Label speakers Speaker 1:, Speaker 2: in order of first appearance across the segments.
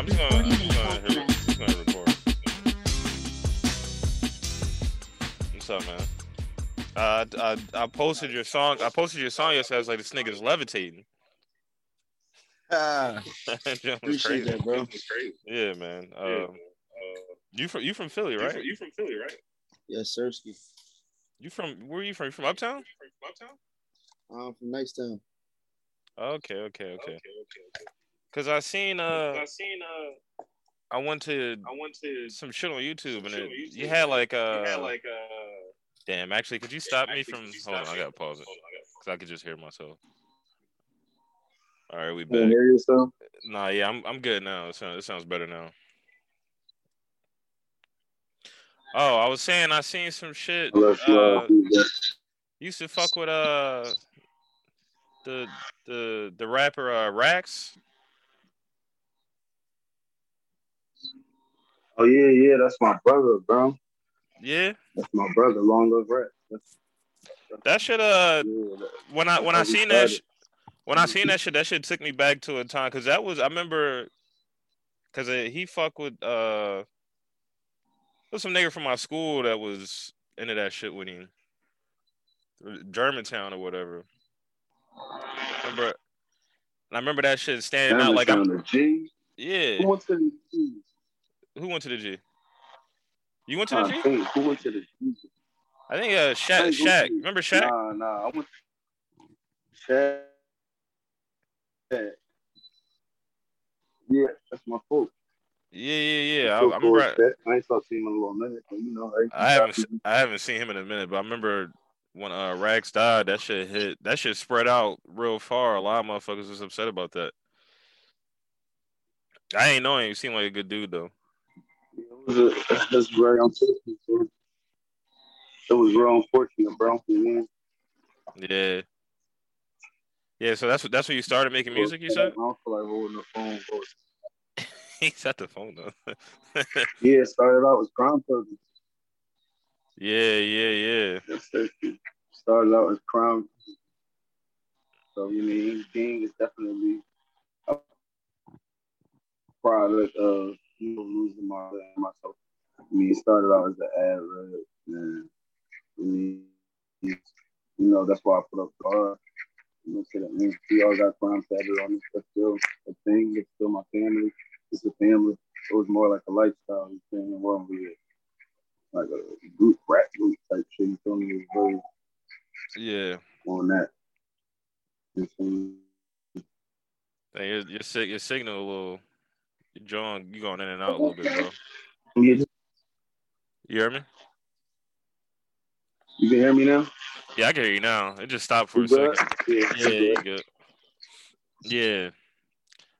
Speaker 1: I'm just gonna, I'm just gonna, hit, just gonna record. What's up, man? Uh, I, I posted your song. I posted your song yesterday. I was like, this nigga's levitating.
Speaker 2: Ah,
Speaker 1: That joint was
Speaker 2: appreciate
Speaker 1: crazy.
Speaker 2: that, bro.
Speaker 1: Yeah, man. Um, you from you from Philly, right? You from Philly, right?
Speaker 2: Yes, Sirski.
Speaker 1: You from where are you from? You from Uptown?
Speaker 2: I'm from Nicetown.
Speaker 1: Okay, okay, okay. okay, okay, okay. Cause I seen uh
Speaker 3: I seen uh
Speaker 1: I went to
Speaker 3: I went to
Speaker 1: some shit on YouTube and it,
Speaker 3: on YouTube.
Speaker 1: you had like uh
Speaker 3: had like uh
Speaker 1: damn actually could you stop me
Speaker 3: actually,
Speaker 1: from
Speaker 3: could
Speaker 1: hold on
Speaker 3: stop
Speaker 1: I
Speaker 3: me?
Speaker 1: gotta pause it
Speaker 3: Hold on, I gotta-
Speaker 1: because I could just hear myself. All right, we
Speaker 2: You
Speaker 1: back.
Speaker 2: hear yourself?
Speaker 1: Nah, yeah, I'm I'm good now. It sounds it sounds better now. Oh, I was saying I seen some shit.
Speaker 2: Unless you
Speaker 1: uh, used to fuck with uh the the the rapper uh Rax.
Speaker 2: Oh yeah, yeah, that's my brother, bro.
Speaker 1: Yeah,
Speaker 2: That's my brother, Long Love Rap. That's,
Speaker 1: that should Uh,
Speaker 2: yeah, that,
Speaker 1: when I when I seen that sh- when I seen that shit, that shit took me back to a time because that was I remember because he fuck with uh, there was some nigga from my school that was into that shit with him, Germantown or whatever. Remember, and I remember that shit standing out like I'm
Speaker 2: Germantown, G.
Speaker 1: yeah.
Speaker 2: Who went to G?
Speaker 1: Who went to the G? You went to the G?
Speaker 2: think, who went to the G?
Speaker 1: I think uh Shaq. Shaq. Remember Shaq?
Speaker 2: Nah, nah, I went. Shaq. Shaq. Yeah, that's my folks.
Speaker 1: Yeah, yeah, yeah. I, I remember. I,
Speaker 2: I ain't to him in a little minute, you know,
Speaker 1: I haven't I haven't seen him in a minute, but I remember when uh Rax died, that shit hit that shit spread out real far. A lot of motherfuckers was upset about that. I ain't know him. He seemed like a good dude though.
Speaker 2: It was very unfortunate. bro. It was real unfortunate, bro. Man.
Speaker 1: Yeah. Yeah, so that's what that's when you started making music, you said?
Speaker 2: I don't feel like holding the phone. But
Speaker 1: He's at the phone though.
Speaker 2: yeah, started out with crime cousins.
Speaker 1: yeah, yeah, yeah.
Speaker 2: Started out as crime. So you mean King is definitely a product of you know losing my myself. I mean, it started out as an ad read, and I mean, you know that's why I put up car. You know, so that means we all got crime tatted on us, but still a thing. It's still my family. It's a family. It was more like a lifestyle. You feel me? Of a like a group rap group type shit. You feel me? It was very
Speaker 1: Yeah.
Speaker 2: on that. You feel me?
Speaker 1: Hey, your your, your signal a little John, you going in and out a little bit, bro.
Speaker 2: You,
Speaker 1: hear me?
Speaker 2: you can hear me now?
Speaker 1: Yeah, I can hear you now. It just stopped for
Speaker 2: You
Speaker 1: a
Speaker 2: good?
Speaker 1: second.
Speaker 2: Yeah,
Speaker 1: Yeah,
Speaker 2: good.
Speaker 1: Yeah.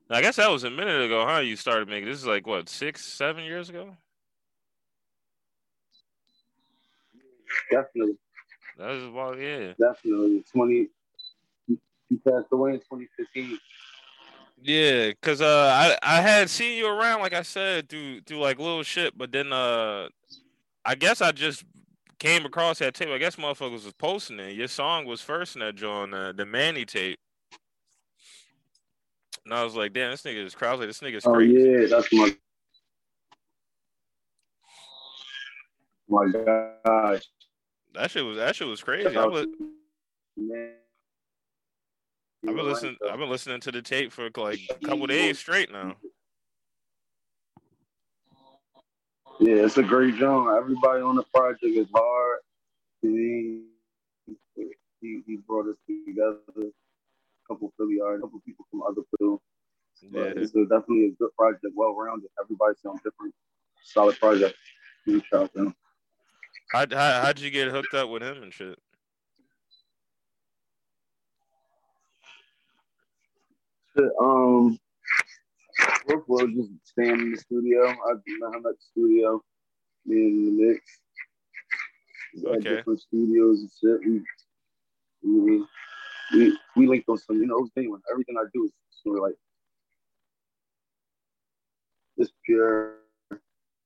Speaker 1: Now, I guess that was a minute ago, huh? You started making this is like what six, seven years ago.
Speaker 2: Definitely,
Speaker 1: That was about yeah,
Speaker 2: definitely. 20, he passed away in 2015.
Speaker 1: Yeah. Cause uh, I I had seen you around, like I said, through through like little shit, but then uh, I guess I just came across that tape. I guess motherfuckers was posting it. Your song was first in that joint, uh, the Manny tape. And I was like, damn, this nigga is crazy. Like, this nigga's
Speaker 2: Oh
Speaker 1: crazy.
Speaker 2: yeah, that's my my gosh.
Speaker 1: That shit was that shit was crazy. I was,
Speaker 2: Man.
Speaker 1: I've been listening. I've been listening to the tape for like a couple days straight now.
Speaker 2: Yeah, it's a great genre. Everybody on the project is hard. He, he, he brought us together. A couple Philly artists, a couple people from other fields.
Speaker 1: Yeah,
Speaker 2: it's a, definitely a good project, well rounded. Everybody sounds different. Solid project. Huge shout out to
Speaker 1: how, how how'd you get hooked up with him and shit?
Speaker 2: Shit, Um, we're just staying in the studio. I met him at the studio, being in the mix. Had
Speaker 1: Okay.
Speaker 2: different studios and shit. We, we, we, we linked on some, you know, genuine. Everything I do is sort of like just pure,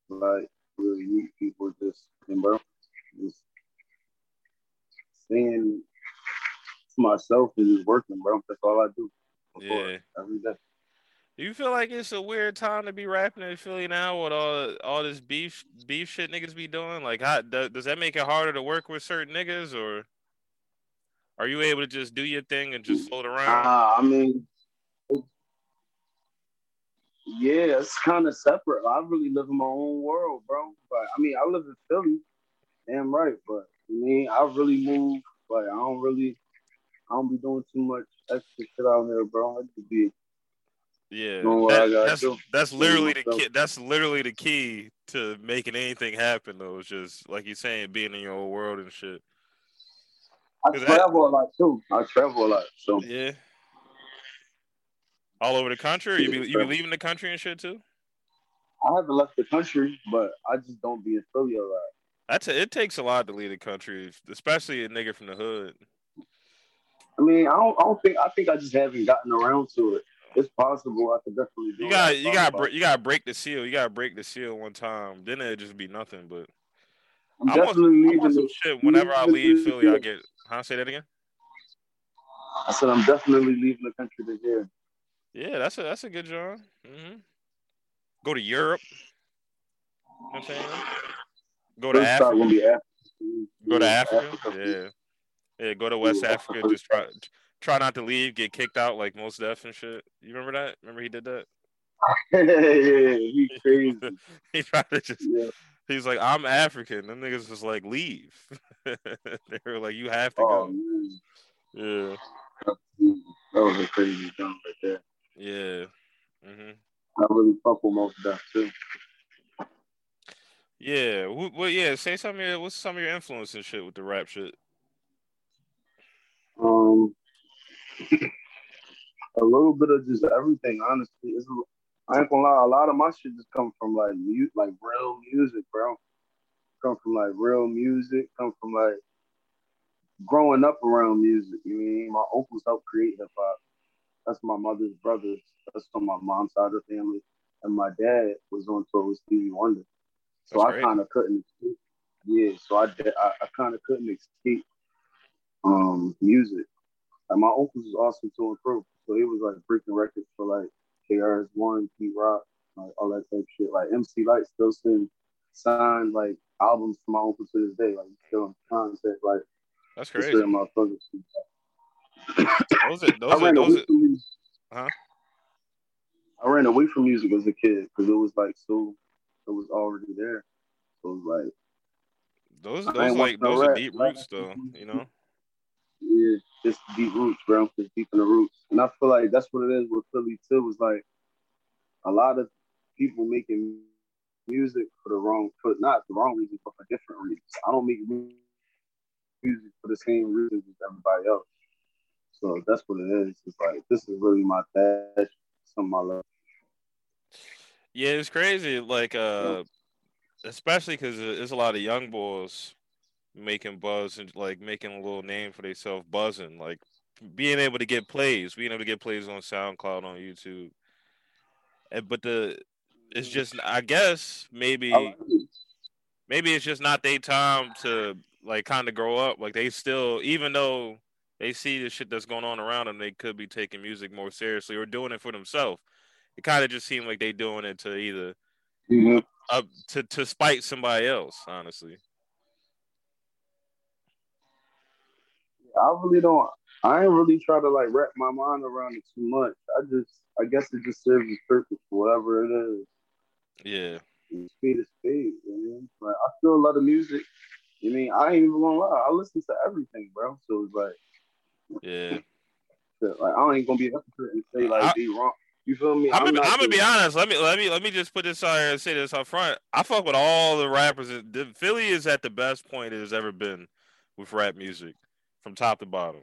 Speaker 2: like really meet people just, and bro, just saying to myself and just working, bro. That's all I do.
Speaker 1: Yeah.
Speaker 2: Every day.
Speaker 1: Do you feel like it's a weird time to be rapping in Philly now with all all this beef beef shit niggas be doing? Like, how does, does that make it harder to work with certain niggas, or are you able to just do your thing and just float around?
Speaker 2: Uh, I mean, yeah, it's kind of separate. I really live in my own world, bro. But I mean, I live in Philly, damn right. But I mean, I really move. but I don't really, I don't be doing too much extra shit out there, bro. I just be
Speaker 1: Yeah,
Speaker 2: Know what
Speaker 1: that-
Speaker 2: I
Speaker 1: that's
Speaker 2: do.
Speaker 1: that's literally the
Speaker 2: myself.
Speaker 1: key. That's literally the key to making anything happen. Though, it's just like you're saying, being in your own world and shit.
Speaker 2: I
Speaker 1: Is that-
Speaker 2: travel a lot too. I travel a lot, so
Speaker 1: Yeah, all over the country. You be you be leaving the country and shit too.
Speaker 2: I haven't left the country, but I just don't be in Philly a lot.
Speaker 1: That's a, it. Takes a lot to leave the country, especially a nigga from the hood.
Speaker 2: I mean, I don't, I don't think. I think I just haven't gotten around to it. It's possible. I could definitely do
Speaker 1: You got you got you got to break the seal. You got to break the seal one time. Then it'd just be nothing. But
Speaker 2: I'm
Speaker 1: I want-
Speaker 2: definitely
Speaker 1: I
Speaker 2: leaving.
Speaker 1: want some
Speaker 2: the-
Speaker 1: shit. Whenever I leave Philly, I get. Huh? Say that again.
Speaker 2: I said I'm definitely leaving the country this year.
Speaker 1: Yeah, that's a that's a good job. hmm Go to Europe. You know what I'm saying? Go to
Speaker 2: First
Speaker 1: Africa.
Speaker 2: gonna be Africa.
Speaker 1: Go to Africa. Yeah. Yeah, go to West. Africa. Just try try not to leave, get kicked out like Mos Def and shit. You remember that? Remember he did that?
Speaker 2: yeah, he crazy.
Speaker 1: he tried to just
Speaker 2: Yeah.
Speaker 1: he's like, I'm African. Them niggas was like, leave. they were like, you have to
Speaker 2: Oh
Speaker 1: go.
Speaker 2: man,
Speaker 1: Yeah.
Speaker 2: that was a crazy jump right there.
Speaker 1: Yeah. hmm
Speaker 2: I really fuck with most of that too.
Speaker 1: Yeah. Well, yeah. Say some of your what's some of your influence and shit with the rap shit.
Speaker 2: Um, a little bit of just everything. Honestly, it's, I ain't gonna lie. A lot of my shit just come from like mu- like real music, bro. Come from like real music. Come from like growing up around music. You mean my uncles helped create hip hop. That's my mother's brothers. That's from my mom's side of the family. And my dad was on tour with Stevie Wonder. So
Speaker 1: That's
Speaker 2: I kind of couldn't escape. Yeah, so I did, I, I kind of couldn't escape um music. And my uncles was awesome to and through. So he was like breaking records for like KRS One, Pete Rock, like all that type of shit. Like MC Lyte still send signed like albums to my uncle to this day. Like still in contact. Like
Speaker 1: That's crazy.
Speaker 2: motherfuckers.
Speaker 1: Those are those
Speaker 2: I
Speaker 1: are
Speaker 2: ran
Speaker 1: those
Speaker 2: away
Speaker 1: are,
Speaker 2: from music.
Speaker 1: Huh?
Speaker 2: I ran away from music as a kid because it was like so it was already there. So it was like
Speaker 1: those those like
Speaker 2: no
Speaker 1: those are
Speaker 2: rap.
Speaker 1: deep roots though. You know.
Speaker 2: Yeah, it's deep roots, bro. Just deep in the roots. And I feel like that's what it is with Philly too, is like a lot of people making music for the wrong for not the wrong reasons, but for different reasons. I don't make music for the same reasons as everybody else. So that's what it is. It's like this is really my passion, something I love.
Speaker 1: Yeah, it's crazy. Like, uh, especially because there's a lot of young boys making buzz and like making a little name for themselves, buzzing, like being able to get plays, being able to get plays on SoundCloud, on YouTube. And, but the it's just, I guess maybe
Speaker 2: I it.
Speaker 1: maybe it's just not their time to like kind of grow up. Like they still, even though they see the shit that's going on around them, they could be taking music more seriously or doing it for themselves. It kind of just seemed like they doing it to either
Speaker 2: Mhm.
Speaker 1: up to to spite somebody else. Honestly,
Speaker 2: I really don't. I ain't really try to like wrap my mind around it too much. I just, I guess it just serves its purpose, whatever it is.
Speaker 1: yeah,
Speaker 2: Speed is speed, man. Like I still love the music. I mean, I ain't even gonna lie. I listen to everything, bro. So it's like,
Speaker 1: yeah.
Speaker 2: like I ain't gonna be a hypocrite and say like
Speaker 1: I-
Speaker 2: they wrong. You feel me?
Speaker 1: I'm, gonna,
Speaker 2: not
Speaker 1: I'm gonna be honest. Let me let me let me just put this out here and say this up front. I fuck with all the rappers. Philly is at the best point it has ever been with rap music, from top to bottom.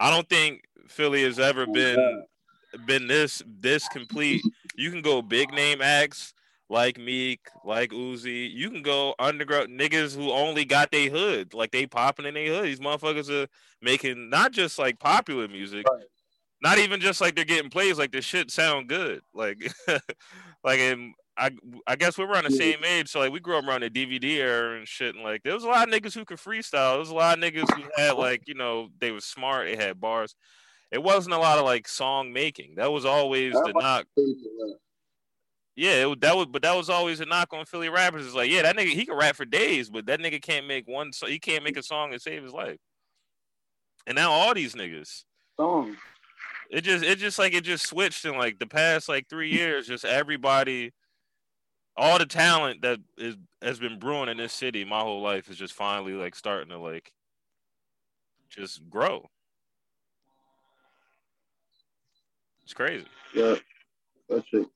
Speaker 1: I don't think Philly has ever been been this this complete. You can go big name acts like Meek, like Uzi. You can go underground niggas who only got they hood, like they popping in their hood. These motherfuckers are making not just like popular music,
Speaker 2: Right.
Speaker 1: not even just like they're getting plays. Like this shit sound good. Like, like and I I guess we're on the same age, so like we grew up around the DVD era and shit. And like there was a lot of niggas who could freestyle. There was a lot of niggas who had like you know they were smart. They had bars. it wasn't a lot of like song making. That was always the knock. Yeah, it, that was, but that was always a knock on Philly rappers. It's like, yeah, that nigga he can rap for days, but that nigga can't make one. So he can't make a song and save his life. And now all these niggas,
Speaker 2: Songs.
Speaker 1: it just, it just like it just switched in like the past like three years. Just everybody, all the talent that is has been brewing in this city my whole life is just finally like starting to like just grow. It's crazy.
Speaker 2: Yeah. That shit.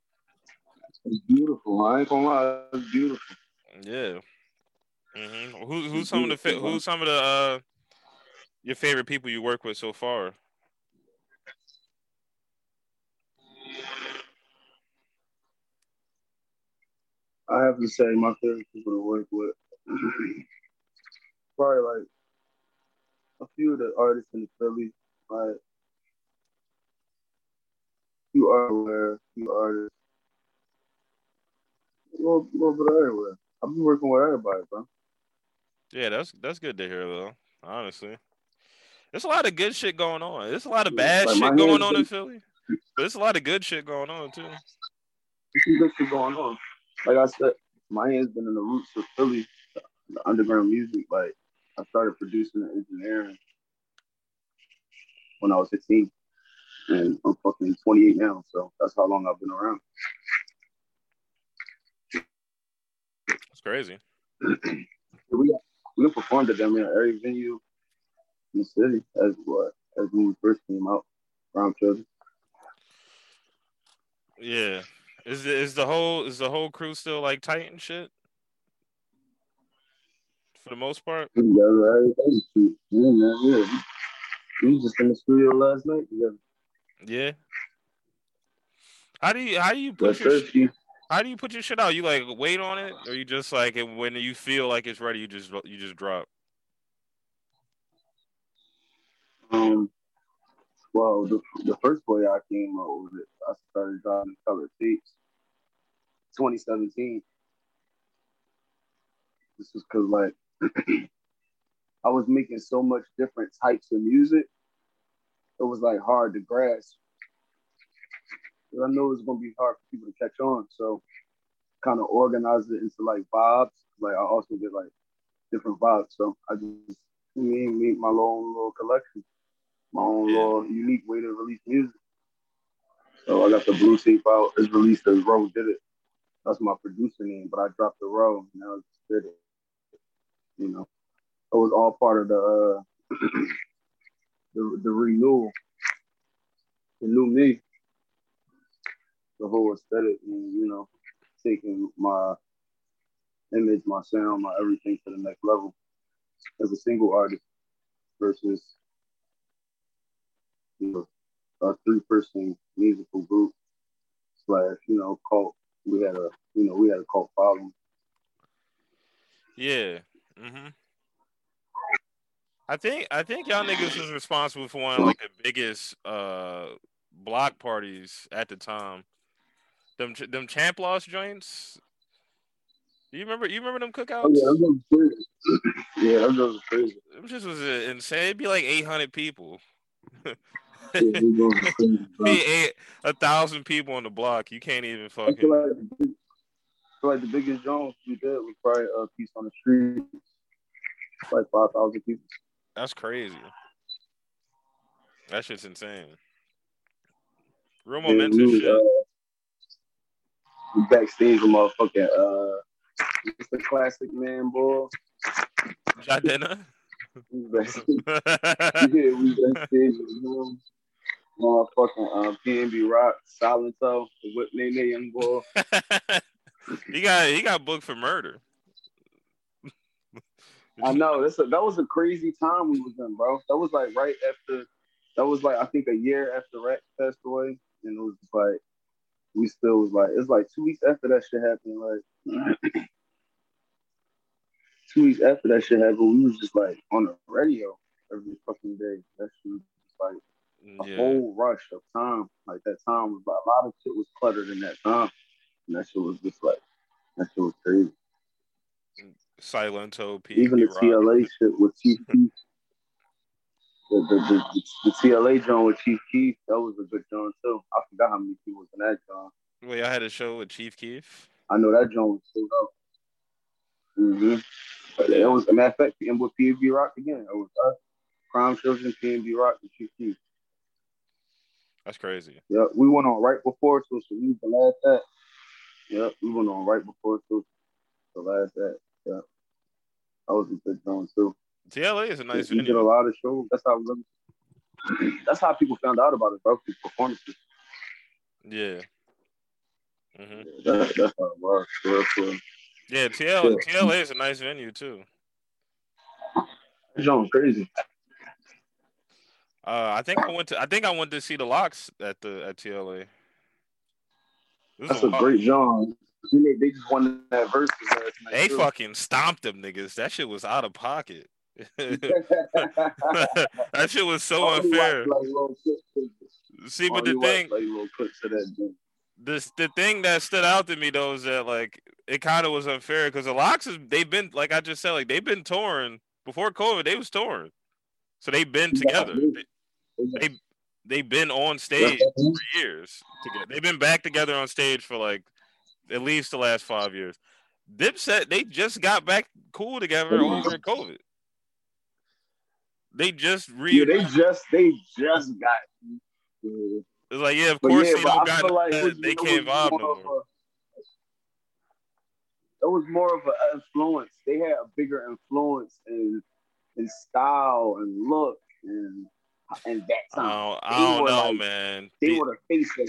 Speaker 2: It's beautiful. I ain't gonna lie, it's beautiful.
Speaker 1: Yeah. hmm Who, who's some of the who's some of the uh your favorite people you work with so far?
Speaker 2: I have to say my favorite people to work with. Probably like a few of the artists in the Philly, like few artists, few artists, a little, little bit everywhere. I've been working with everybody, bro.
Speaker 1: Yeah, that's that's good to hear though. Honestly, there's a lot of good shit going on. There's a lot of bad
Speaker 2: like,
Speaker 1: shit going on
Speaker 2: been-
Speaker 1: in Philly. But there's a lot of good shit going on too.
Speaker 2: There's some good shit going on. Like I said, my hand's been in the roots of Philly, the underground music. Like I started producing and engineering when I was 15, and I'm fucking 28 now. So that's how long I've been around.
Speaker 1: It's crazy.
Speaker 2: We we performed at them in every venue in the city as what as when we first came out. Brown children.
Speaker 1: Yeah. Is the, is the whole is the whole crew still like tight and shit? For the most part.
Speaker 2: Every day. Yeah, yeah. We just in the studio last night together.
Speaker 1: Yeah. How do you how do you put your sh- how do you put your shit out? You like wait on it, or you just like when you feel like it's ready, you just you just drop.
Speaker 2: Um, well, the, the first way I came up with it, I started dropping color tapes. 2017. This was because like I was making so much different types of music. It was like hard to grasp. 'Cause I know it was gonna be hard for people to catch on, so kind of organized it into like vibes. Like I also did like different vibes, so I just me made my own little collection my own
Speaker 1: Yeah.
Speaker 2: little unique way to release music. So I got the blue tape out. It's released as Row Did It. That's my producer name, but I dropped the Row and I just did it. You know, it was all part of the uh, the the renewal, the new me, the whole aesthetic, and you know, taking my image, my sound, my everything to the next level as a single artist versus you know, a three person musical group slash, you know, cult. We had a you know, we had a cult following.
Speaker 1: Yeah. hmm I think I think y'all niggas was responsible for one of like the biggest uh block parties at the time. Them ch- them champ loss joints. You remember you remember them cookouts?
Speaker 2: Oh yeah, was crazy. yeah, was crazy.
Speaker 1: Them just was insane. It'd be like eight hundred people.
Speaker 2: Yeah, we going crazy, bro.
Speaker 1: Be a thousand people on the block. You can't even
Speaker 2: I
Speaker 1: fucking
Speaker 2: feel like, the I feel like the biggest Jones we did was probably a piece on the street. Like five thousand people.
Speaker 1: That's crazy. That shit's insane. Real
Speaker 2: Yeah, we
Speaker 1: shit.
Speaker 2: uh, we backstage with motherfucking uh it's the classic man boy.
Speaker 1: Jadena.
Speaker 2: Yeah, we backstage with him. Motherfucking uh, PNB Rock, Silento, the Whip Nene young boy.
Speaker 1: he got he got booked for murder.
Speaker 2: I know that's a, that was a crazy time we was in, bro. That was like right after. That was like I think a year after Rat passed away, and it was like we still was like it's like two weeks after that shit happened. Like two weeks after that shit happened, we was just like on the radio every fucking day. That shit was just like a
Speaker 1: Yeah.
Speaker 2: whole rush of time. Like that time was a lot of shit was cluttered in that time, and that shit was just like that shit was crazy.
Speaker 1: Silento, P.
Speaker 2: Even the. TLA shit with TP. The, the, the, the TLA joint with Chief Keef, that was a good joint too. I forgot how many people was in that joint.
Speaker 1: Well, y'all had a show with Chief Keef.
Speaker 2: I know that joint was sold out. Mm-hmm. But it was a matter of fact, and with PNB Rock again. It was us, Crime Children, PNB Rock, and Chief Keef.
Speaker 1: That's crazy.
Speaker 2: Yeah, we went on right before so so we last act. Yeah, we went on right before so the last act. Yeah. That was a good joint too.
Speaker 1: TLA is a nice
Speaker 2: we did a
Speaker 1: venue.
Speaker 2: lot of shows. That's how that's how people found out about it, bro. through Performances.
Speaker 1: Yeah. hmm
Speaker 2: That, that's how it. For real, real.
Speaker 1: Yeah, TL,
Speaker 2: Yeah.
Speaker 1: TLA is a nice venue too.
Speaker 2: That joint crazy.
Speaker 1: Uh, I think I went to I think I went to see the LOX at the at TLA.
Speaker 2: That's
Speaker 1: was
Speaker 2: a great joint. They, just won that verse.
Speaker 1: They fucking stomped them niggas. That shit was out of pocket. that shit was so
Speaker 2: only
Speaker 1: unfair.
Speaker 2: watched, like, little clips.
Speaker 1: See, but
Speaker 2: I
Speaker 1: the thing,
Speaker 2: watched, like little clips of that joint.
Speaker 1: this the thing that stood out to me though is that like it kind of was unfair because the LOX is they've been like I just said like they've been torn before COVID. They was torn, so they've been together.
Speaker 2: they-
Speaker 1: They, they they've been on stage for years together. They've been back together on stage for like at least the last five years. Dipset, they just got back cool together over COVID. They just re.
Speaker 2: Yeah, they just they just got. Yeah.
Speaker 1: it's like yeah, of
Speaker 2: But
Speaker 1: course
Speaker 2: yeah,
Speaker 1: they don't got.
Speaker 2: feel like it
Speaker 1: they can't vibe no more.
Speaker 2: It was more of an influence. They had a bigger influence in in style and look and and that
Speaker 1: I
Speaker 2: time.
Speaker 1: don't, I don't know,
Speaker 2: like-
Speaker 1: man.
Speaker 2: They
Speaker 1: The-
Speaker 2: were the face of.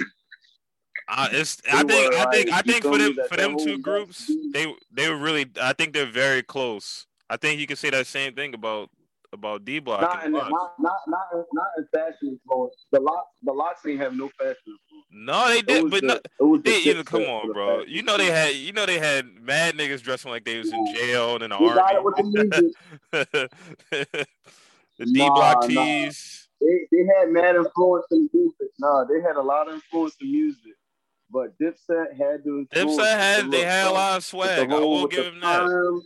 Speaker 1: I, it's, I think I think
Speaker 2: like,
Speaker 1: I think for them for them two groups they they were really I think they're very close. I think you can say that same thing about about D Block.
Speaker 2: Not in
Speaker 1: and
Speaker 2: the,
Speaker 1: LOX.
Speaker 2: not not not in, not in fashion influence. The LOX the LOX ain't have no fashion influence.
Speaker 1: No, they did, but
Speaker 2: the,
Speaker 1: no,
Speaker 2: it was the
Speaker 1: they even come on, bro. You know they had you know they had mad niggas dressing like they was in jail and in the army.
Speaker 2: the
Speaker 1: the D Block
Speaker 2: Nah, nah. They, they had mad influence in music. Nah, they had a lot of influence in music. But Dipset had to.
Speaker 1: Dipset had they had a lot of swag. I will give
Speaker 2: the
Speaker 1: him that.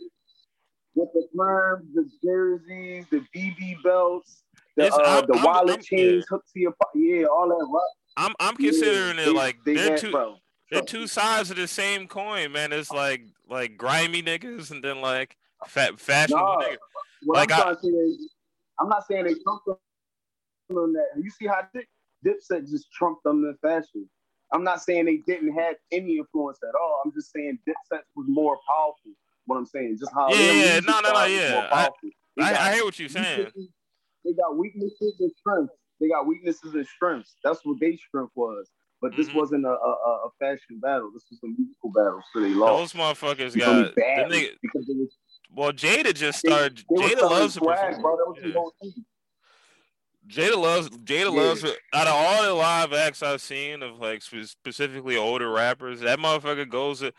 Speaker 2: With the perms, the jerseys, the BB belts, the
Speaker 1: It's-
Speaker 2: uh,
Speaker 1: I'm-
Speaker 2: the
Speaker 1: I'm-
Speaker 2: wallet
Speaker 1: I'm-
Speaker 2: chains hooked to your yeah, all that rock.
Speaker 1: I'm I'm
Speaker 2: Yeah,
Speaker 1: considering it like
Speaker 2: they
Speaker 1: they're
Speaker 2: had,
Speaker 1: two
Speaker 2: bro.
Speaker 1: they're two sides of the same coin, man. It's like like grimy niggas and then like fat fashionable
Speaker 2: Nah,
Speaker 1: niggas. Like,
Speaker 2: I'm
Speaker 1: I,
Speaker 2: is, I'm not saying they trumped them on that. You see how Dip, Dipset just trumped them in fashion. I'm not saying they didn't have any influence at all. I'm just saying Dipset was more powerful. What I'm saying, just how
Speaker 1: Yeah, yeah, no, no, no, yeah. I-
Speaker 2: got
Speaker 1: I hear what you're saying.
Speaker 2: They got weaknesses and strengths. They got weaknesses and strengths. That's what their strength was. But this
Speaker 1: Mhm.
Speaker 2: wasn't a, a, a fashion battle. This was a musical battle. So they lost.
Speaker 1: Those motherfuckers
Speaker 2: You feel me?
Speaker 1: got the nigga.
Speaker 2: because it was,
Speaker 1: Well, Jada just started.
Speaker 2: they were
Speaker 1: Jada loves to
Speaker 2: swag,
Speaker 1: perform.
Speaker 2: bro. That was
Speaker 1: Yeah.
Speaker 2: the whole thing.
Speaker 1: Jada loves Jada
Speaker 2: Yeah.
Speaker 1: loves out of all the live acts I've seen of like specifically older rappers, that motherfucker goes to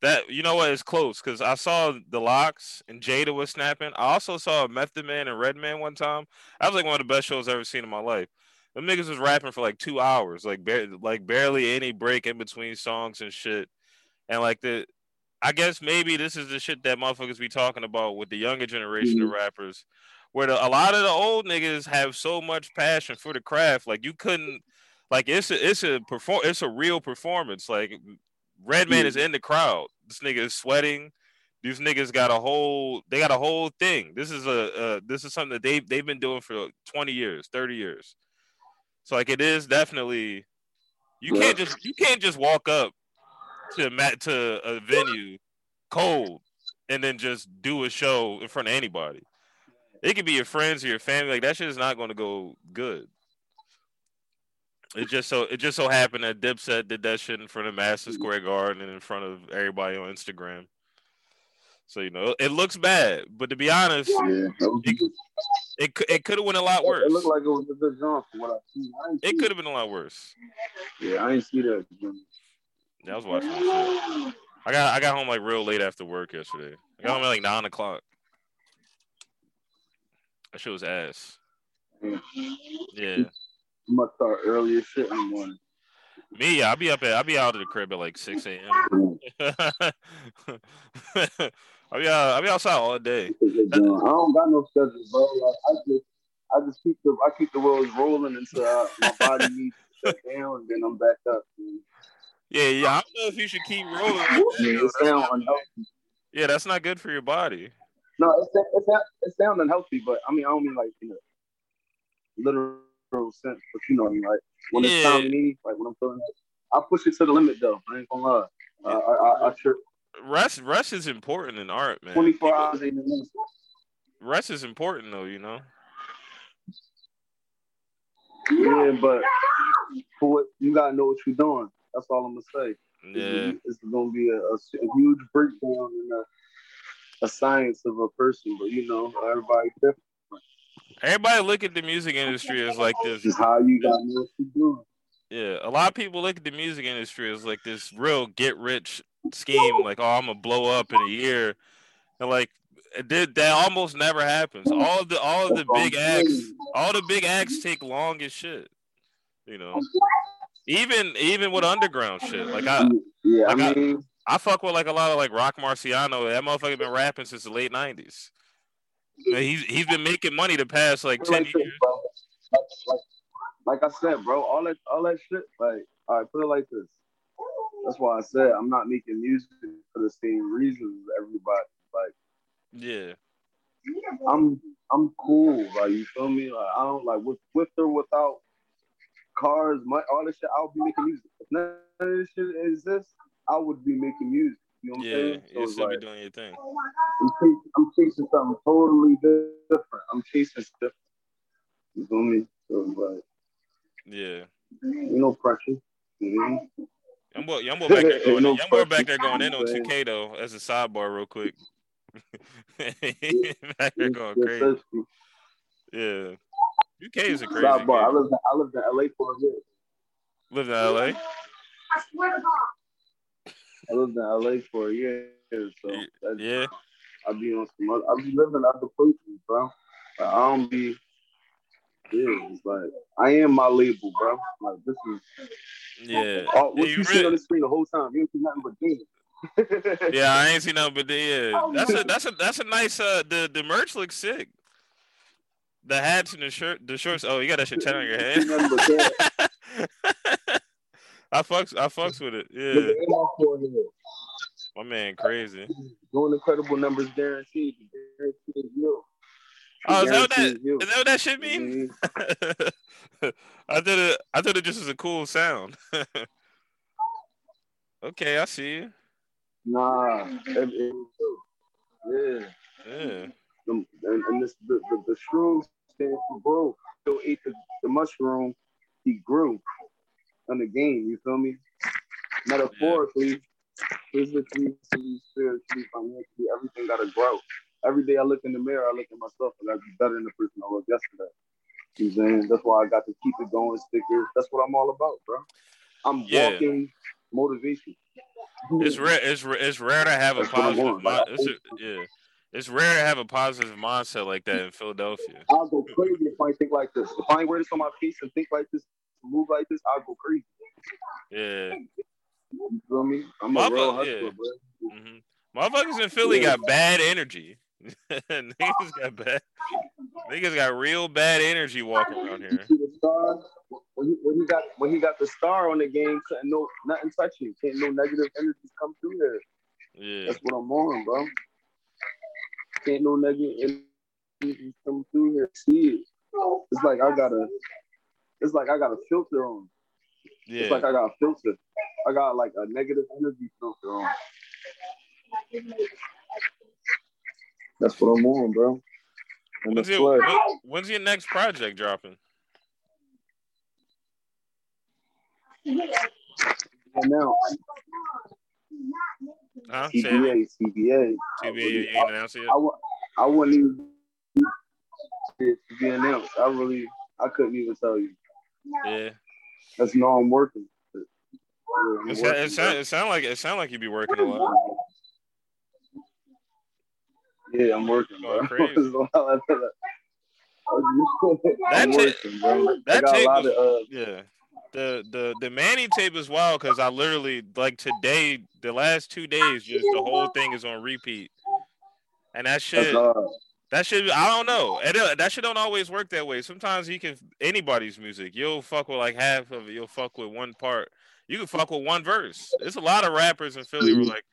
Speaker 1: that you know what is close because I saw the LOX and Jada was snapping. I also saw Method Man and Redman one time. That was like one of the best shows I've ever seen in my life. The niggas was rapping for like two hours, like bar- like barely any break in between songs and shit. And like the I guess maybe this is the shit that motherfuckers be talking about with the younger generation of mm-hmm. rappers where the, a lot of the old niggas have so much passion for the craft, like you couldn't, like it's a it's a perform it's a real performance. Like Redman is in the crowd. This nigga is sweating. These niggas got a whole they got a whole thing. This is a uh, this is something that they they've been doing for twenty years, thirty years. So like it is definitely you can't just you can't just walk up to mat to a venue cold and then just do a show in front of anybody. It could be your friends or your family. Like that shit is not going to go good. It just so it just so happened that Dipset did that shit in front of Madison Square Garden and in front of everybody on Instagram. So you know it looks bad, but to be honest,
Speaker 2: Yeah,
Speaker 1: It- it it could have went a lot worse.
Speaker 2: It looked like it was a good jump from what I see. I
Speaker 1: It could have been a lot worse.
Speaker 2: Yeah, I didn't see that.
Speaker 1: Yeah, I was watching. I got I got home like real late after work yesterday. I got home at like nine o'clock. That shit was ass.
Speaker 2: Yeah.
Speaker 1: Yeah.
Speaker 2: You must start earlier shit in the morning.
Speaker 1: Me, yeah, I'll be up at I'll be out of the crib at like six a.m. I'll be out, I'll be outside all day.
Speaker 2: I don't got no schedule, bro. Like, I just I just keep the I keep the wheels rolling until uh, my body needs to shut down, and then I'm back up. man.
Speaker 1: Yeah, yeah. I don't know if you should keep rolling. Like that,
Speaker 2: Yeah,
Speaker 1: though.
Speaker 2: it
Speaker 1: That's
Speaker 2: sound
Speaker 1: not-
Speaker 2: unhealthy.
Speaker 1: yeah, that's not good for your body.
Speaker 2: No, it's it, sound- it sound unhealthy, but I mean I don't mean like in a literal sense, but you know what I mean, like when it's time to me, like when I'm feeling I push it to the limit though. I ain't gonna lie. I I, I, I trip
Speaker 1: Rest, rest is important in art, man.
Speaker 2: 24
Speaker 1: People-
Speaker 2: hours ain't enough.
Speaker 1: Rest is important though, you know.
Speaker 2: Yeah, but for what you gotta know what you're doing. That's all I'm gonna say.
Speaker 1: Yeah,
Speaker 2: It's gonna be a, a, a huge breakdown in a, a science of a person, but you know, everybody different.
Speaker 1: everybody look at the music industry as like this.
Speaker 2: This is how you gotta know what you're doing.
Speaker 1: Yeah, a lot of people look at the music industry as like this real get rich scheme. Like, oh, I'm gonna blow up in a year, and like it did that almost never happens. All of the all of the big acts, all the big acts take long as shit. You know, even even with underground shit. Like I
Speaker 2: yeah,
Speaker 1: like I-
Speaker 2: I mean,
Speaker 1: I fuck with like a lot of like Rock Marciano. That motherfucker been rapping since the late nineties. He's he's been making money the past like ten
Speaker 2: like
Speaker 1: years.
Speaker 2: bro. Like, like, I said, bro, all that all that shit, like, all right, put it like this. That's why I said I'm not making music for the same reasons as everybody. Like,
Speaker 1: Yeah,
Speaker 2: I'm I'm cool, like you feel me? Like I don't like with with or without cars, my all this shit. I'll be making music. If none of this shit exists, I would be making music. You know what I'm
Speaker 1: yeah.
Speaker 2: saying? So
Speaker 1: You
Speaker 2: it's
Speaker 1: still be doing your thing.
Speaker 2: I'm, chasing, I'm chasing something totally different. I'm chasing different. You feel me? So like,
Speaker 1: Yeah.
Speaker 2: you know, pressure. Mhm.
Speaker 1: Young boy, young boy back there going.
Speaker 2: No
Speaker 1: in, young boy back there going in on
Speaker 2: Man.
Speaker 1: 2K though. As a sidebar, real quick. back there going crazy. Yeah. 2K is a crazy
Speaker 2: Sidebar. I
Speaker 1: game.
Speaker 2: lived, in, I lived in LA for a year.
Speaker 1: Live in LA.
Speaker 4: I swear to God.
Speaker 2: I lived in LA for a year, so
Speaker 1: Yeah.
Speaker 2: I be on some. Other, I be living other places, bro. Like, I don't be. Yeah, it's like I am my label, bro. Like this is
Speaker 1: Yeah.
Speaker 2: all, what
Speaker 1: you
Speaker 2: you, see
Speaker 1: really-
Speaker 2: on the screen the whole time. You don't see nothing but demons.
Speaker 1: Yeah, I ain't seen nothing but the, yeah. That's a that's a that's a nice uh the the merch looks sick. The hats and the shirt the shorts. Oh, you got that shit tatted on your head.
Speaker 2: Nothing but that.
Speaker 1: I fucks I fucks with it. Yeah.
Speaker 2: my
Speaker 1: man crazy.
Speaker 2: Doing incredible numbers guaranteed. Guaranteed you.
Speaker 1: Oh, is that what that
Speaker 2: you.
Speaker 1: is that what that shit mean?
Speaker 2: Mhm.
Speaker 1: I thought it I thought it just was a cool sound. okay, I see you.
Speaker 2: Nah, it- it- yeah.
Speaker 1: Yeah.
Speaker 2: And, and this the, the, the shroom stands for bro. Still ate the, the mushroom, he grew in the game. You feel me? Metaphorically, physically, spiritually, financially, everything gotta grow. Every day I look in the mirror, I look at myself and I be better than the person I was yesterday. You know what I'm saying? That's why I got to keep it going, stickers. That's what I'm all about, bro. I'm
Speaker 1: Yeah.
Speaker 2: walking motivation.
Speaker 1: It's rare. It's it's rare to have a
Speaker 2: That's
Speaker 1: positive. Mind, it's a, yeah, it's rare to have a positive mindset like that in Philadelphia.
Speaker 2: I'll go crazy if I think like this. If I ain't wear this on my face and think like this, move like this, I'll go crazy.
Speaker 1: Yeah,
Speaker 2: You feel me? I'm a real hustler,
Speaker 1: yeah.
Speaker 2: bro.
Speaker 1: hmm motherfuckers in Philly got bad energy. niggas got bad. Niggas got real bad energy walking around here.
Speaker 2: see the star? When he, when he got when he got the star on the game, couldn't no nothing touch you. Can't no negative energies come through there.
Speaker 1: Yeah,
Speaker 2: That's what I'm on, bro. Can't no negative energies come through here. See it. It's like I got a. It's like I got a filter on.
Speaker 1: Yeah.
Speaker 2: It's like I got a filter. I got like a negative energy filter on. That's what I'm on, bro. And
Speaker 1: When's, your, when- when's your next project dropping?
Speaker 2: now,
Speaker 1: Huh?
Speaker 2: CBA, CBA.
Speaker 1: TBA, you ain't announced it yet?
Speaker 2: I wouldn't even be announced. I really, I couldn't even tell you.
Speaker 1: Yeah.
Speaker 2: That's no, I'm working. Yeah, I'm
Speaker 1: It, sa-
Speaker 2: working,
Speaker 1: it, sound, it sound like it sound like you be working a lot.
Speaker 2: Yeah, I'm working, bro.
Speaker 1: Going crazy. That
Speaker 2: working, bro.
Speaker 1: That tape was-
Speaker 2: of, uh,
Speaker 1: Yeah. The the the Manny tape is wild because I literally like today, the last two days, just the whole thing is on repeat. And that
Speaker 2: that's
Speaker 1: shit,
Speaker 2: hard.
Speaker 1: That should I don't know. And uh, that shit don't always work that way. Sometimes you can anybody's music. You'll fuck with like half of it. You'll fuck with one part. You can fuck with one verse. There's a lot of rappers in Philly who are like,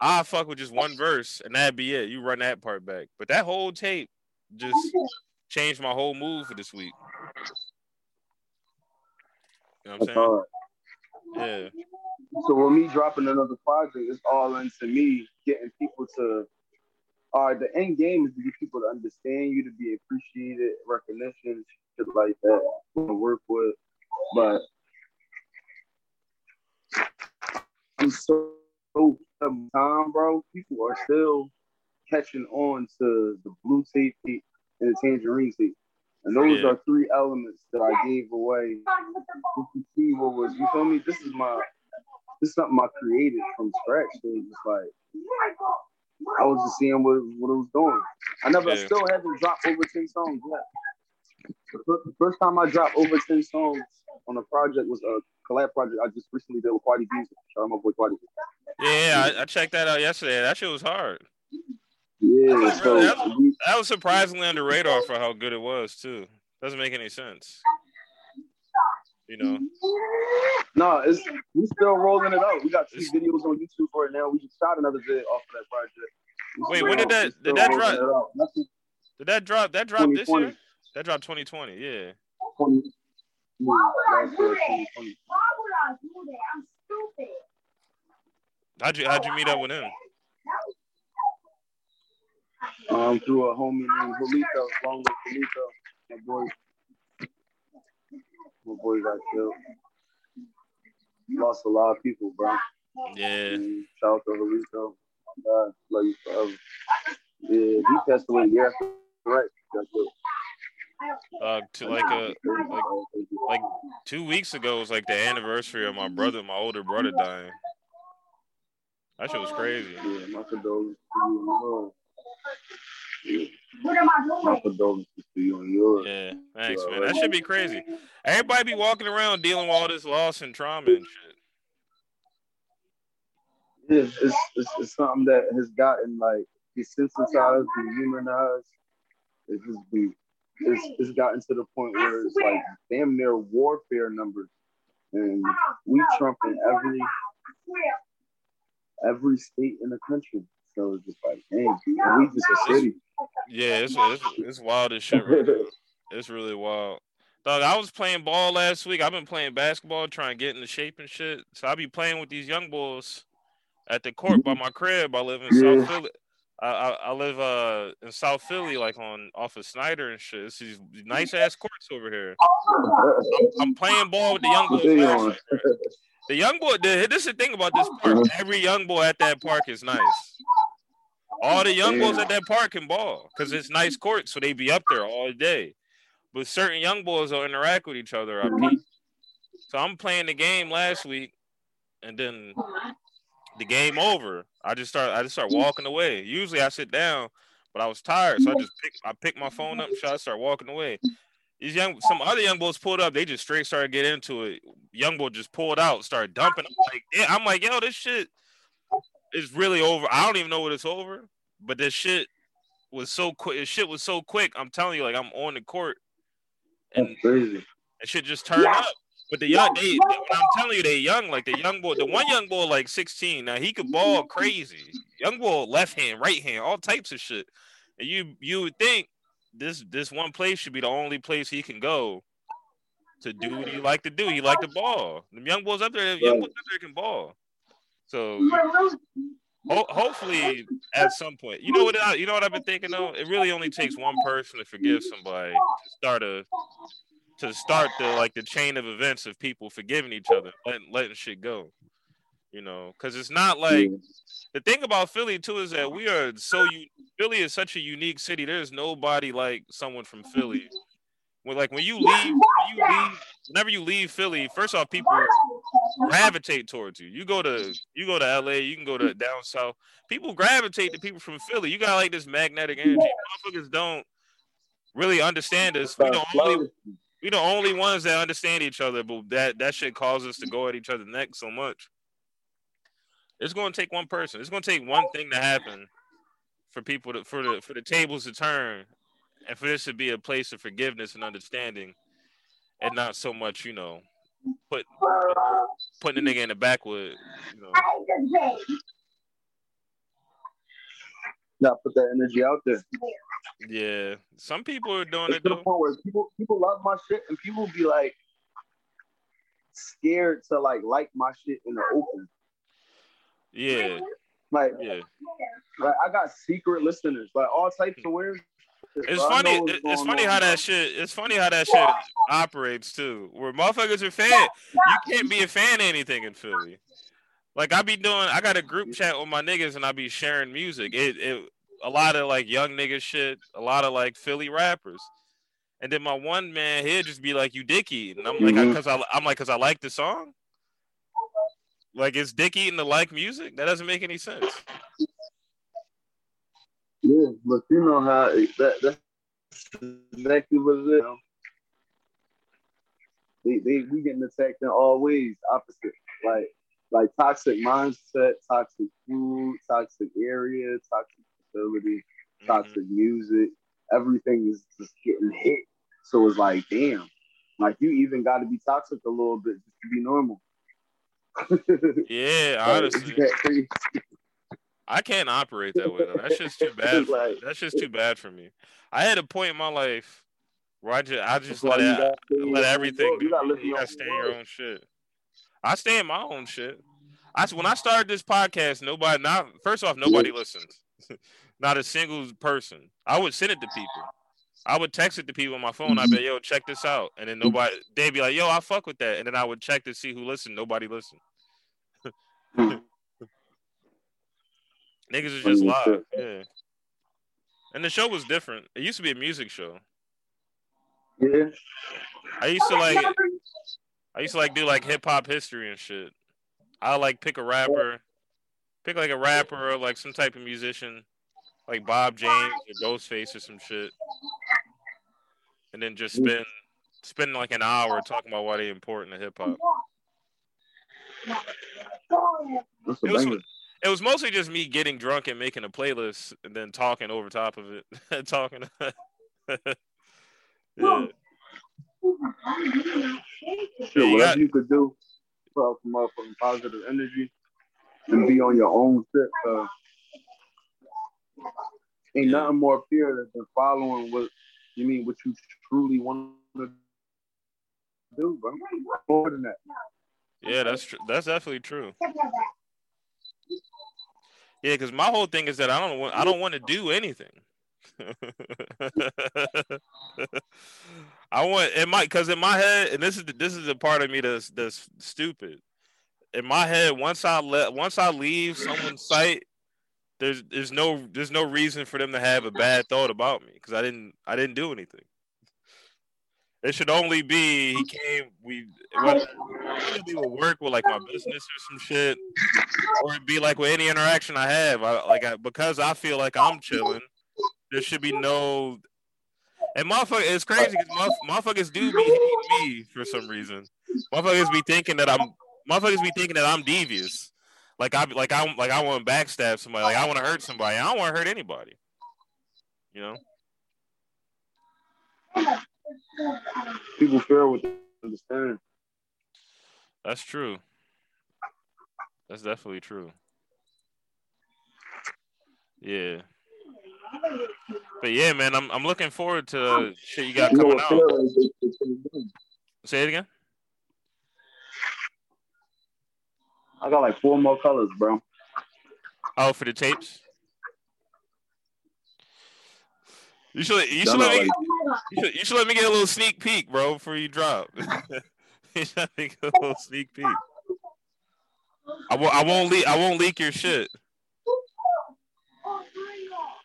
Speaker 1: I fuck with just one verse and that'd be it. You run that part back. But that whole tape just changed my whole mood for this week. You know what I'm saying? Yeah.
Speaker 2: So with me dropping another project, it's all into me getting people to. All right, the end game is to get people to understand you, to be appreciated, recognition, shit like that. To work with, but I'm so so time, bro. People are still catching on to the blue tape tape and the tangerine tape, and those
Speaker 1: Yeah.
Speaker 2: are three elements that I gave away. You can see what was you feel me? This is my this is something I created from scratch. So it's just like I was just seeing what, what it was doing. I never I still haven't dropped over 10 songs yet. The first time I dropped over 10 songs on a project was a collab project I just recently did with Quaddy Bees. Shout out my boy Quaddy.
Speaker 1: Yeah, I, I checked that out yesterday. That shit was hard.
Speaker 2: Yeah,
Speaker 1: That's
Speaker 2: so
Speaker 1: really- that's-
Speaker 2: we-
Speaker 1: That was surprisingly under radar for how good it was too. Doesn't make any sense. You know.
Speaker 2: no, it's we still rolling it out. We got two videos on YouTube right now. We just shot another vid off of that project.
Speaker 1: Wait,
Speaker 2: still-
Speaker 1: when did that-
Speaker 2: still
Speaker 1: did that drop?
Speaker 2: it out. Nothing
Speaker 1: Did that drop? That dropped this year? That dropped 2020. Yeah.
Speaker 2: 20
Speaker 4: Why would I do that? Why would I do that? I'm stupid.
Speaker 1: How'd you How'd you meet up with him?
Speaker 2: Um, through a homie named Julito, long with Julito. My boy, my boy got killed. Lost a lot of people, bro.
Speaker 1: Yeah.
Speaker 2: And shout out to. My God, love you forever. Yeah, he passed away. Yeah, right. Got killed.
Speaker 1: Uh, to like a like like two weeks ago was like the anniversary of my brother, my older brother dying. That shit was crazy.
Speaker 2: Yeah, my condolences to you and yours.
Speaker 4: What am I
Speaker 2: My condolences to you and yours.
Speaker 1: Yeah, thanks, man. That should be crazy. Everybody be walking around dealing with all this loss and trauma and shit.
Speaker 2: Yeah, it's, it's, it's something that has gotten like desensitized, dehumanized. It's just be, it's, it's gotten to the point where it's like damn near warfare numbers, and we trumping every every state in the country. So it's just like, damn, we just a city.
Speaker 1: Yeah, it's it's, it's wild as shit. Right. It's really wild. Dog, I was playing ball last week. I've been playing basketball, trying to get into shape and shit. So I be playing with these young boys at the court by my crib. I live in
Speaker 2: Yeah.
Speaker 1: South Philly. I, I, I live uh in South Philly, like on off of Snyder and shit. It's these nice ass courts over here. I'm, I'm playing ball with the young boys.
Speaker 2: they on?
Speaker 1: week. The young boy, the, this is the thing about this park. Every young boy at that park is nice. All the young boys at that park can ball because it's nice courts, so they be up there all day. But certain young boys will interact with each other. I peep. So I'm playing the game last week, and then the game over. I just start. I just start walking away. Usually I sit down, but I was tired, so I just pick. I picked my phone up, and I start walking away. These young, some other young boys pulled up. They just straight started getting into it. Young boy just pulled out, started dumping. I'm like, yeah, I'm like, yo, this shit is really over. I don't even know what it's over, but this shit was so quick. This shit was so quick. I'm telling you, like, I'm on the court, and
Speaker 2: That's crazy.
Speaker 1: it should just turn up. But the young, they, when I'm telling you, they young. Like the young boy, the one young boy, like 16. Now he could ball crazy. Young boy, left hand, right hand, all types of shit. And you, you would think this, this one place should be the only place he can go to do what he like to do. He like to ball. The young boys up there, young boys up there can ball. So ho- hopefully, at some point, you know what? I, you know what I've been thinking though. It really only takes one person to forgive somebody to start a to start the like the chain of events of people forgiving each other, letting letting shit go. You know, because it's not like the thing about Philly too is that we are so you Philly is such a unique city. There's nobody like someone from Philly. When like when you leave, when you leave, whenever you leave Philly, first off, people gravitate towards you. You go to you go to LA, you can go to down south. People gravitate to people from Philly. You got like this magnetic energy. Motherfuckers don't really understand us. We the only we the only ones that understand each other, but that that shit causes us to go at each other's neck so much. It's gonna take one person. It's gonna take one thing to happen for people to for the for the tables to turn, and for this to be a place of forgiveness and understanding, and not so much you know put putting the nigga in the backwood. You know.
Speaker 2: Not put that energy out there.
Speaker 1: Yeah, some people are doing
Speaker 2: It's
Speaker 1: it
Speaker 2: to the
Speaker 1: though.
Speaker 2: point where people people love my shit and people be like scared to like like my shit in the open.
Speaker 1: Yeah,
Speaker 2: Like,
Speaker 1: yeah.
Speaker 2: like I got secret listeners, like all types of weird. Shit,
Speaker 1: It's
Speaker 2: bro.
Speaker 1: Funny. It's funny
Speaker 2: on,
Speaker 1: how
Speaker 2: bro.
Speaker 1: that shit. It's funny how that shit operates too. Where motherfuckers are fan. You can't be a fan of anything in Philly. Like I be doing. I got a group chat with my niggas and I be sharing music. It it a lot of like young niggas shit. A lot of like Philly rappers. And then my one man, he'll just be like, "You dick and I'm like,
Speaker 2: Mhm.
Speaker 1: because I, I'm like, because I like the song. Like, it's dick eating the like music? That doesn't make any sense.
Speaker 2: Yeah, but you know how that that's exactly what it is. you know? They they we getting attacked in all ways, opposite. Like like toxic mindset, toxic food, toxic area, toxic facility,
Speaker 1: Mhm.
Speaker 2: toxic music. Everything is just getting hit. So it's like, damn, like you even got to be toxic a little bit just to be normal.
Speaker 1: Yeah, honestly.
Speaker 2: It's that crazy.
Speaker 1: I can't operate that way though. That's just too bad.
Speaker 2: Like-
Speaker 1: that's just too bad for me. I had a point in my life where I just I just let
Speaker 2: you
Speaker 1: it,
Speaker 2: gotta stay in your
Speaker 1: let everything.
Speaker 2: You gotta
Speaker 1: you.
Speaker 2: live in
Speaker 1: You
Speaker 2: your
Speaker 1: gotta stay in your own shit. I stay in my own shit. I when I started this podcast, nobody not first off nobody listens, not a single person. I would send it to people. I would text it to people on my phone. I'd be like, yo, check this out, and then nobody they'd be like, yo, I fuck with that, and then I would check to see who listened. Nobody listened. Niggas is just live. Yeah. And the show was different. It used to be a music show.
Speaker 2: Yeah.
Speaker 1: I used to like I used to like do like hip hop history and shit. I like pick a rapper, pick like a rapper or like some type of musician, like Bob James or Ghostface or some shit, and then just spend spend like an hour talking about why they important to hip hop. It was-. It was mostly just me getting drunk and making a playlist and then talking over top of it, talking. yeah.
Speaker 2: Shit, whatever you could do, put some motherfucking positive energy and be on your own shit. Uh, ain't
Speaker 1: Yeah.
Speaker 2: nothing more pure than following what you mean, what you truly want to do, bro. More than that.
Speaker 1: Yeah, that's tr- that's definitely true. Yeah, because my whole thing is that I don't want I don't want to do anything. I want in my because in my head, and this is the, this is the part of me that's that's stupid. In my head, once I let once I leave someone's sight, there's there's no there's no reason for them to have a bad thought about me because I didn't I didn't do anything. It should only be he came we whether it would work with like my business or some shit, or it'd be like with any interaction I have. I like I, because I feel like I'm chilling. There should be no. And motherfucker, it's crazy because motherfuckers do be hating me for some reason. Motherfuckers be thinking that I'm. Motherfuckers be thinking that I'm devious. Like I like I like I want to backstab somebody. Like I want to hurt somebody. I don't want to hurt anybody. You know.
Speaker 2: People fear with they understand.
Speaker 1: That's true. That's definitely true. Yeah. But yeah, man, I'm I'm looking forward to shit you got coming out.
Speaker 2: fear is? They- they can't do.
Speaker 1: Say it again.
Speaker 2: I got like four more colors, bro.
Speaker 1: Oh, for the tapes. You should you should let me you should, you should let me get a little sneak peek, bro, before you drop. you should let me get a little sneak peek. I won't I won't leak I won't leak your shit.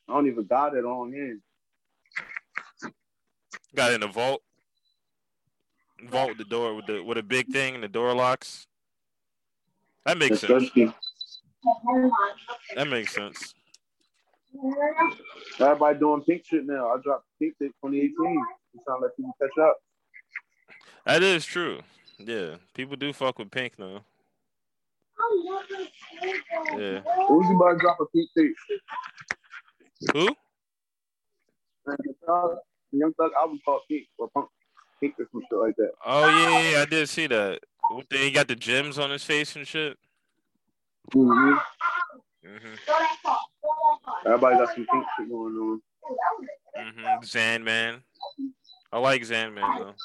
Speaker 2: I don't even got it on here.
Speaker 1: Got it in the vault. Vault with the door with the with a big thing and the door locks. That makes sense. That makes sense.
Speaker 2: Everybody doing pink shit now. I dropped pink shit 2018. I'm trying to let people catch up.
Speaker 1: That is true. Yeah, people do fuck with pink now. Yeah.
Speaker 2: Who's about to drop a pink tape?
Speaker 1: Who?
Speaker 2: And the Thug- the Young Thug album called Pink or Punk Pink or some shit like that.
Speaker 1: Oh yeah, yeah, I did see that. What the, he got the gems on his face and shit.
Speaker 2: hmm
Speaker 1: hmm
Speaker 2: Everybody got some pink shit going on.
Speaker 1: Mm-hmm. Zan man. I like Zan man though.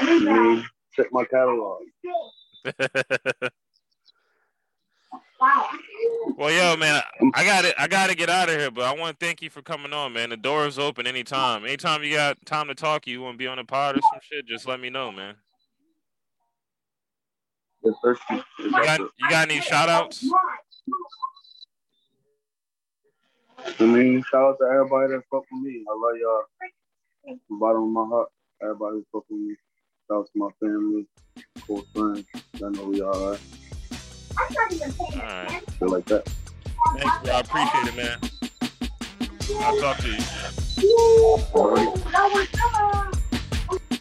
Speaker 2: I mean, check my catalog.
Speaker 1: well, yo, man, I got it. I got to get out of here, but I want to thank you for coming on, man. The door is open anytime. Anytime you got time to talk, you want to be on the pod or some shit, just let me know, man.
Speaker 2: Yes, sir.
Speaker 1: You got, you got any shout outs?
Speaker 2: I mean, shout out to everybody that fuck with me. I love y'all. From the bottom of my heart. Everybody who fuck with me. Shout out to my family, close friends. I know we all right.
Speaker 4: I'm not even paying
Speaker 1: All right.
Speaker 2: Feel like that.
Speaker 1: Thanks, bro. I appreciate it, man. I'll talk to you.
Speaker 2: Alright.
Speaker 4: That was,